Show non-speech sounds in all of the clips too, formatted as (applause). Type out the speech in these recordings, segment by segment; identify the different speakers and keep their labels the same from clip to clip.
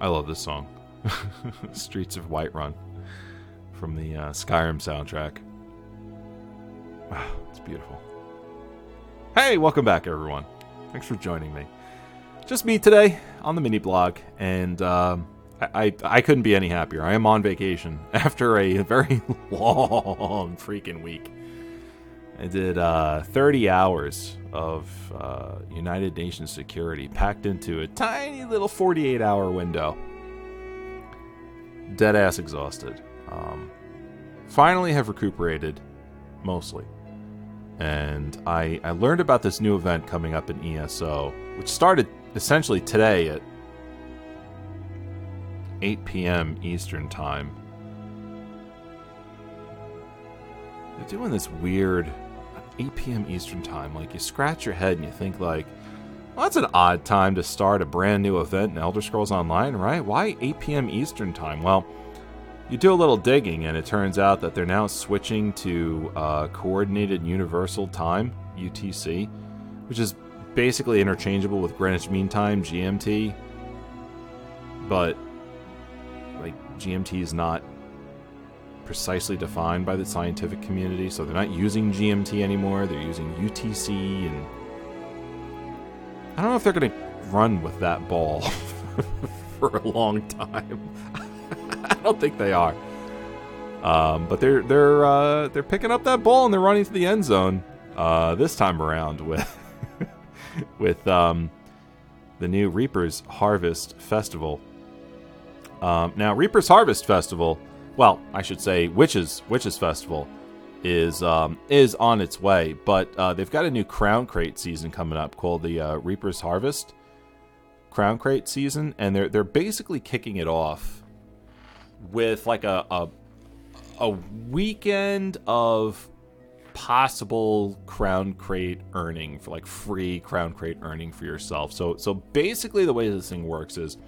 Speaker 1: I love this song. (laughs) Streets of Whiterun from the uh, Skyrim soundtrack. Wow, it's beautiful. Hey, welcome back, everyone. Thanks for joining me. Just me today on the mini blog, and um, I, I, I couldn't be any happier. I am on vacation (laughs) after a very (laughs) long freaking week. I did uh, 30 hours of uh, United Nations security packed into a tiny little 48 hour window. Dead ass exhausted. Um, finally have recuperated, mostly. And I, I learned about this new event coming up in ESO, which started essentially today at 8 p.m. Eastern Time. They're doing this weird 8 p.m. Eastern Time. Like, you scratch your head and you think, like, well, that's an odd time to start a brand new event in Elder Scrolls Online, right? Why 8 p.m. Eastern Time? Well, you do a little digging, and it turns out that they're now switching to uh, Coordinated Universal Time, UTC, which is basically interchangeable with Greenwich Mean Time, GMT. But, like, GMT is not precisely defined by the scientific community, so they're not using GMT anymore, they're using UTC, and I don't know if they're going to run with that ball (laughs) for a long time. (laughs) I don't think they are. Um, but they're they're uh, they're picking up that ball and they're running to the end zone uh, this time around (laughs) with with um, the new Reaper's Harvest Festival. Um, now, Reaper's Harvest Festival, well, I should say Witches Witches Festival, is um, is on its way, but uh, they've got a new Crown Crate season coming up called the uh, Reaper's Harvest Crown Crate season, and they're they're basically kicking it off with like a, a a weekend of possible crown crate earning for like free crown crate earning for yourself. So so basically the way this thing works is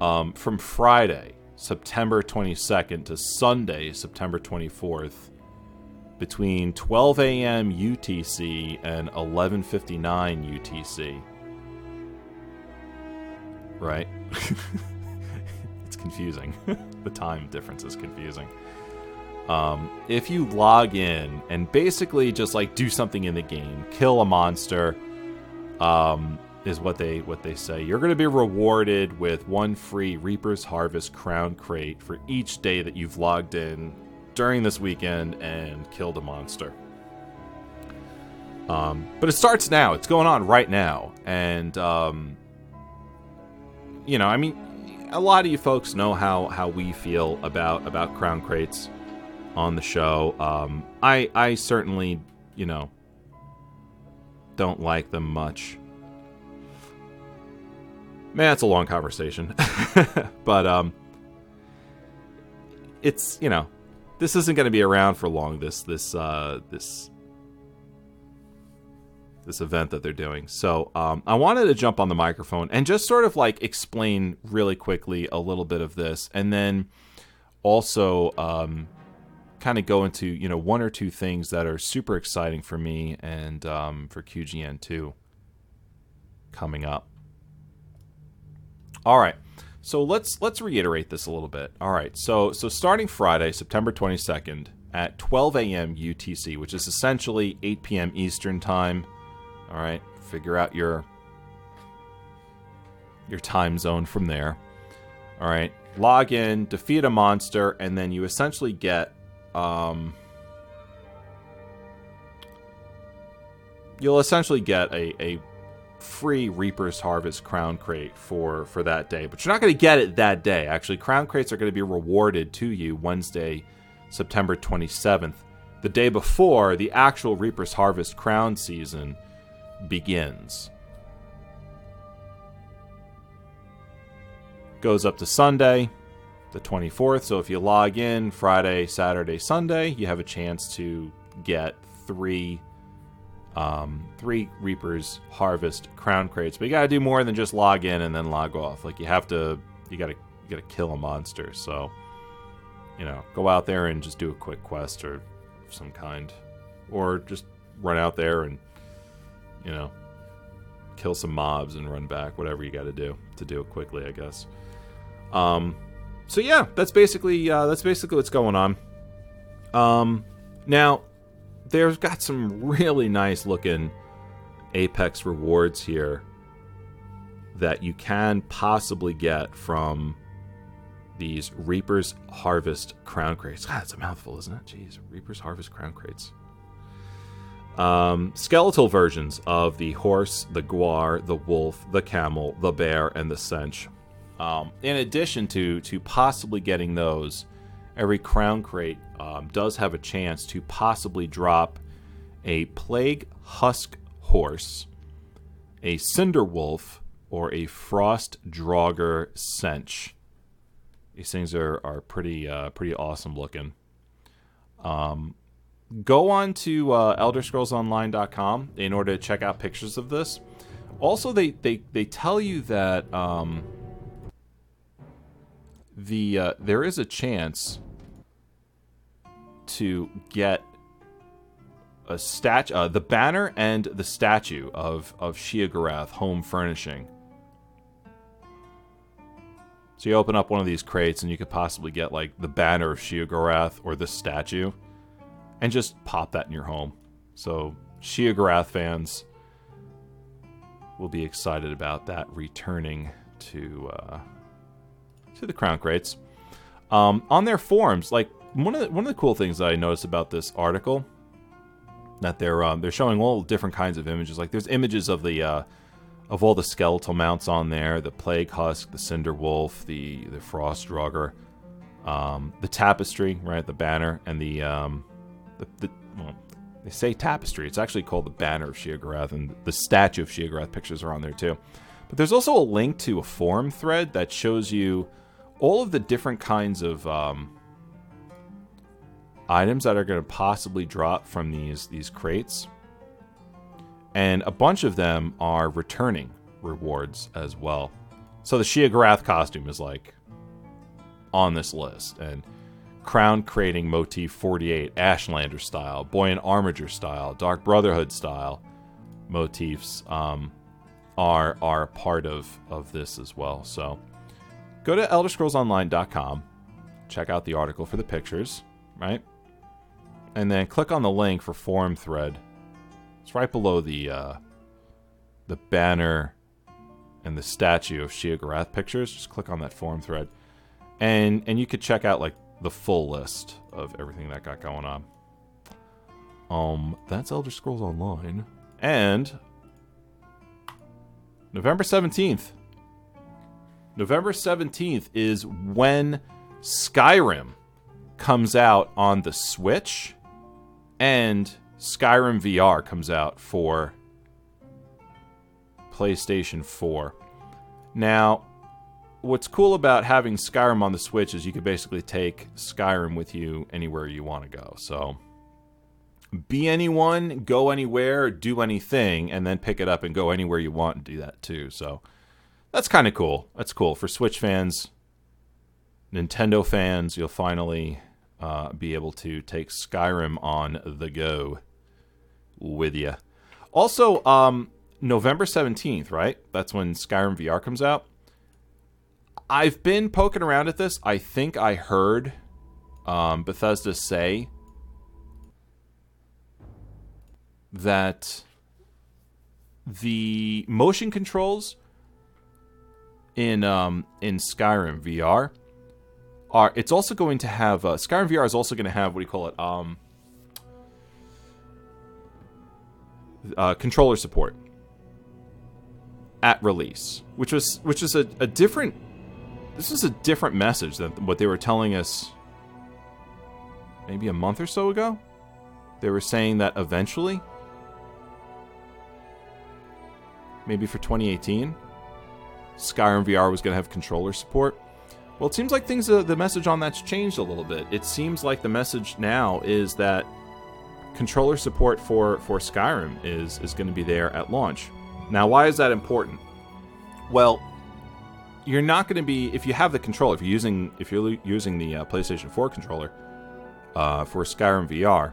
Speaker 1: um, from Friday, September 22nd to Sunday, September 24th, between 12 a.m. UTC and 11:59 UTC. Right? (laughs) it's confusing. (laughs) the time difference is confusing. Um, if you log in and basically just like do something in the game, kill a monster, um, is what they what they say. You're going to be rewarded with one free Reaper's Harvest Crown Crate for each day that you've logged in during this weekend and killed a monster. Um, but it starts now. It's going on right now, and um, you know, I mean, a lot of you folks know how how we feel about about crown crates on the show. Um, I I certainly you know don't like them much. Man, it's a long conversation, (laughs) but um, it's you know this isn't going to be around for long. This this uh, this this event that they're doing. So um, I wanted to jump on the microphone and just sort of like explain really quickly a little bit of this, and then also um, kind of go into you know one or two things that are super exciting for me and um, for QGN two coming up. All right. So let's let's reiterate this a little bit. All right. So so starting Friday, September 22nd at 12 a.m. UTC, which is essentially 8 p.m. Eastern time. All right. Figure out your your time zone from there. All right. Log in, defeat a monster, and then you essentially get um, you'll essentially get a, a free Reaper's Harvest Crown Crate for for that day. But you're not going to get it that day. Actually, Crown Crates are going to be rewarded to you Wednesday, September 27th, the day before the actual Reaper's Harvest Crown season begins. Goes up to Sunday, the 24th. So if you log in Friday, Saturday, Sunday, you have a chance to get three um, three Reapers Harvest Crown crates. But you got to do more than just log in and then log off. Like you have to, you got to, you got to kill a monster. So, you know, go out there and just do a quick quest or some kind, or just run out there and, you know, kill some mobs and run back. Whatever you got to do to do it quickly, I guess. Um, so yeah, that's basically uh, that's basically what's going on. Um, now there's got some really nice looking Apex rewards here that you can possibly get from these Reaper's Harvest crown crates. God, that's a mouthful, isn't it? Jeez, Reaper's Harvest crown crates. Um, skeletal versions of the horse, the guar, the wolf, the camel, the bear, and the senche. Um, in addition to to possibly getting those, every crown crate um, does have a chance to possibly drop a plague husk horse, a cinder wolf, or a frost draugr senche. These things are are pretty uh, pretty awesome looking. Um, go on to uh, ElderScrollsOnline.com in order to check out pictures of this. Also, they they they tell you that um, the uh, there is a chance to get a statue, uh, the banner and the statue of of Sheogorath home furnishing. So you open up one of these crates and you could possibly get like the banner of Sheogorath or the statue, and just pop that in your home. So Sheogorath fans will be excited about that returning to uh, to the crown crates. Um, on their forums, like one of the, one of the cool things that I noticed about this article that they're um, they're showing all different kinds of images. Like there's images of the uh, of all the skeletal mounts on there, the plague husk, the cinder wolf, the the frost draugr, um, the tapestry, right, the banner, and the um, the, the well, they say tapestry. It's actually called the banner of Sheogorath, and the statue of Sheogorath pictures are on there too. But there's also a link to a forum thread that shows you all of the different kinds of um, items that are going to possibly drop from these these crates and a bunch of them are returning rewards as well. So the Sheogorath costume is like on this list, and Crown creating Motif 48, Ashlander style, Buoyant Armiger style, Dark Brotherhood style motifs um, are are part of of this as well. So go to ElderScrollsOnline.com, check out the article for the pictures, right, and then click on the link for forum thread it's right below the uh, the banner and the statue of Shia Sheogorath pictures. Just click on that forum thread, and and you could check out like the full list of everything that got going on. Um, that's Elder Scrolls Online, and November seventeenth. November seventeenth is when Skyrim comes out on the Switch and Skyrim VR comes out for PlayStation 4. Now, what's cool about having Skyrim on the Switch is you could basically take Skyrim with you anywhere you want to go. So, be anyone, go anywhere, do anything, and then pick it up and go anywhere you want and do that too. So, that's kind of cool. That's cool for Switch fans, Nintendo fans. You'll finally uh, be able to take Skyrim on the go with you. Also, um, November 17th, right? That's when Skyrim VR comes out. I've been poking around at this. I think I heard um, Bethesda say that the motion controls in um, in Skyrim VR are it's also going to have uh, Skyrim VR is also going to have what do you call it um, uh, controller support at release, which was which is a, a different. This is a different message than what they were telling us maybe a month or so ago. They were saying that eventually, maybe for 2018, Skyrim VR was going to have controller support. Well, it seems like things uh, the message on that's changed a little bit. It seems like the message now is that controller support for for Skyrim is is going to be there at launch. Now, why is that important? Well, you're not going to be if you have the controller. If you're using if you're using the uh, PlayStation 4 controller uh, for Skyrim VR,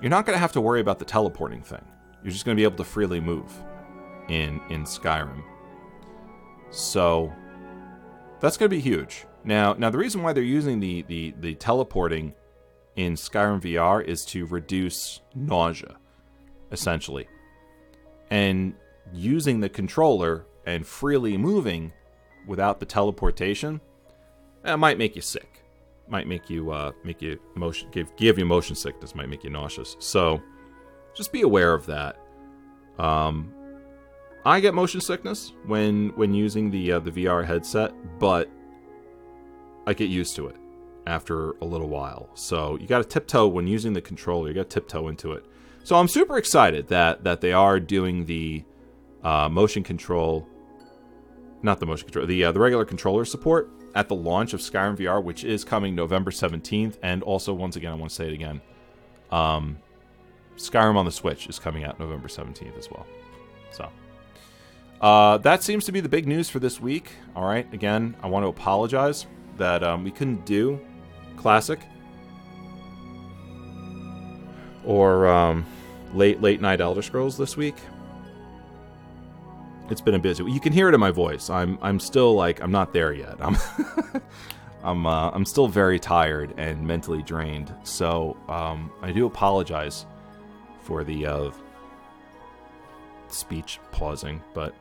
Speaker 1: you're not going to have to worry about the teleporting thing. You're just going to be able to freely move in in Skyrim. So that's going to be huge. Now, now the reason why they're using the the the teleporting in Skyrim VR is to reduce nausea, essentially, and using the controller and freely moving without the teleportation, that might make you sick. Might make you uh, make you motion give give you motion sickness. Might make you nauseous. So just be aware of that. Um, I get motion sickness when when using the uh, the VR headset, but I get used to it after a little while. So you got to tiptoe when using the controller. You got to tiptoe into it. So I'm super excited that that they are doing the uh, motion control, not the motion control, the uh, the regular controller support at the launch of Skyrim VR, which is coming November 17th. And also, once again, I want to say it again. Um, Skyrim on the Switch is coming out November 17th as well. So, uh, that seems to be the big news for this week. All right. Again, I want to apologize that um, we couldn't do Classic or um, late late night Elder Scrolls this week. It's been a busy. You can hear it in my voice. I'm I'm still like I'm not there yet. I'm (laughs) I'm uh, I'm still very tired and mentally drained. So um, I do apologize for the uh, speech pausing, but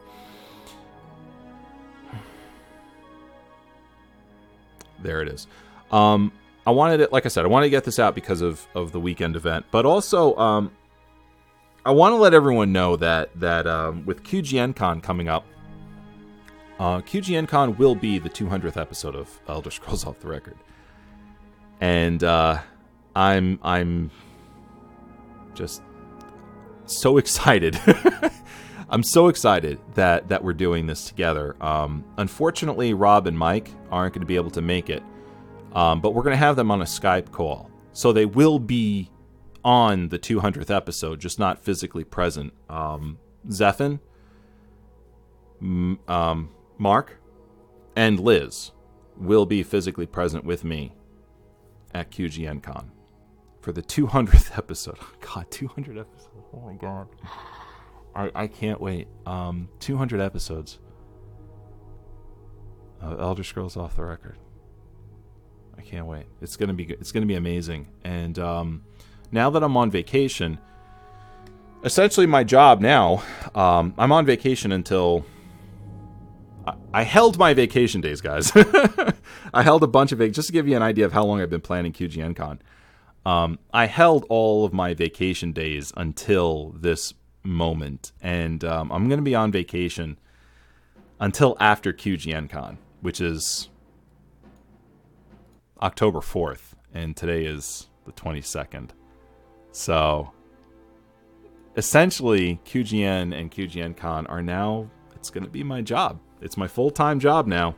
Speaker 1: there it is. Um, I wanted it, like I said, I wanted to get this out because of of the weekend event, but also um, I want to let everyone know that that um, with QGNCon coming up, uh, QGNCon will be the 200th episode of Elder Scrolls (laughs) Off the Record, and uh, I'm I'm just so (laughs) excited. I'm so excited that that we're doing this together. Um, unfortunately, Rob and Mike aren't going to be able to make it, um, but we're going to have them on a Skype call, so they will be on the 200th episode, just not physically present. Um, Zephin, um, Mark, and Liz will be physically present with me at QGNCon for the 200th (laughs) episode. God, 200 episodes. Oh my god. I, I can't wait. Um, 200 episodes of Elder Scrolls off the record. I can't wait. It's gonna be it's gonna be amazing. And um, now that I'm on vacation, essentially my job now, um, I'm on vacation until I, I held my vacation days, guys. (laughs) I held a bunch of vac- just to give you an idea of how long I've been planning QGNCon. Um, I held all of my vacation days until this moment, and um, I'm going to be on vacation until after QGNCon, which is October 4th, and today is the 22nd. So essentially, QGN and QGNCon are now, it's going to be my job. It's my full time job now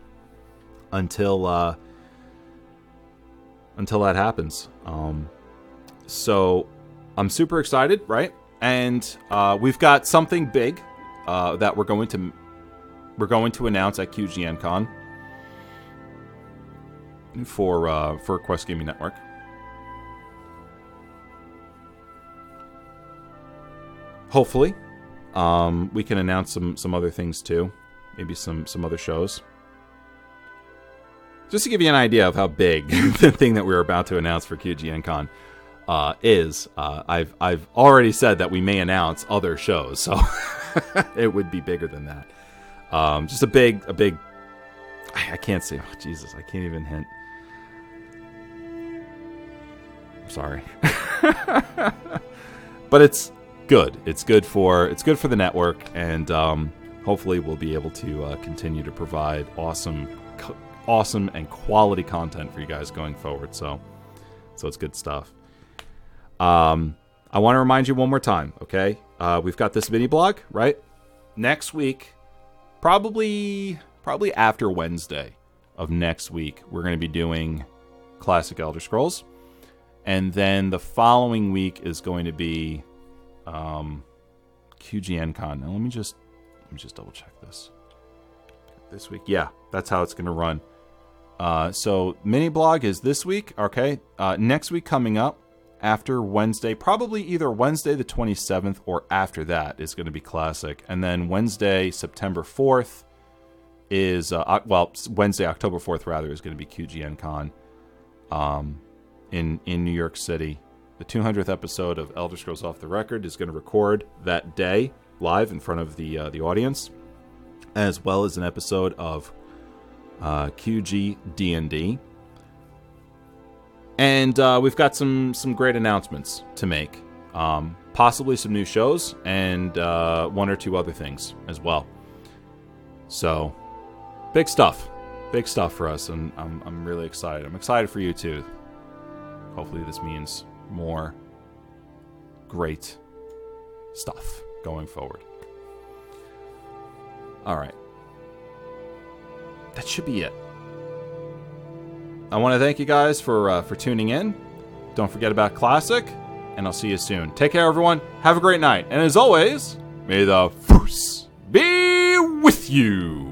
Speaker 1: until, uh, until that happens. Um, so I'm super excited, right? And uh, we've got something big uh, that we're going to we're going to announce at QGNCon for uh, for Quest Gaming Network. Hopefully, um, we can announce some some other things too, maybe some some other shows. Just to give you an idea of how big (laughs) the thing that we're about to announce for QGNCon uh, is, uh, I've I've already said that we may announce other shows, so (laughs) it would be bigger than that. Um, just a big a big. I, can't say. Oh, Jesus, I can't even hint. I'm sorry, (laughs) but it's good. It's good for it's good for the network, and um, hopefully we'll be able to uh, continue to provide awesome, awesome and quality content for you guys going forward. So, so it's good stuff. Um, I want to remind you one more time, okay? Uh, we've got this mini blog, right? Next week, probably probably after Wednesday of next week, we're going to be doing classic Elder Scrolls, and then the following week is going to be um, QGNCon. Now let me just let me just double check this. This week, yeah, that's how it's going to run. Uh, so mini blog is this week, okay? Uh, next week coming up after Wednesday, probably either Wednesday the 27th or after that is going to be classic. And then Wednesday, September 4th, is uh, well Wednesday, October fourth, rather, is going to be QGN Con, um, in in New York City. The 200th episode of Elder Scrolls Off the Record is going to record that day live in front of the uh, the audience, as well as an episode of uh, QG D&D. And uh, we've got some some great announcements to make, um, possibly some new shows and uh, one or two other things as well. So, big stuff, big stuff for us, and I'm I'm really excited. I'm excited for you too. Hopefully, this means more great stuff going forward. All right. That should be it. I want to thank you guys for uh, for tuning in. Don't forget about Classic, and I'll see you soon. Take care, everyone. Have a great night, and as always, may the force be with you.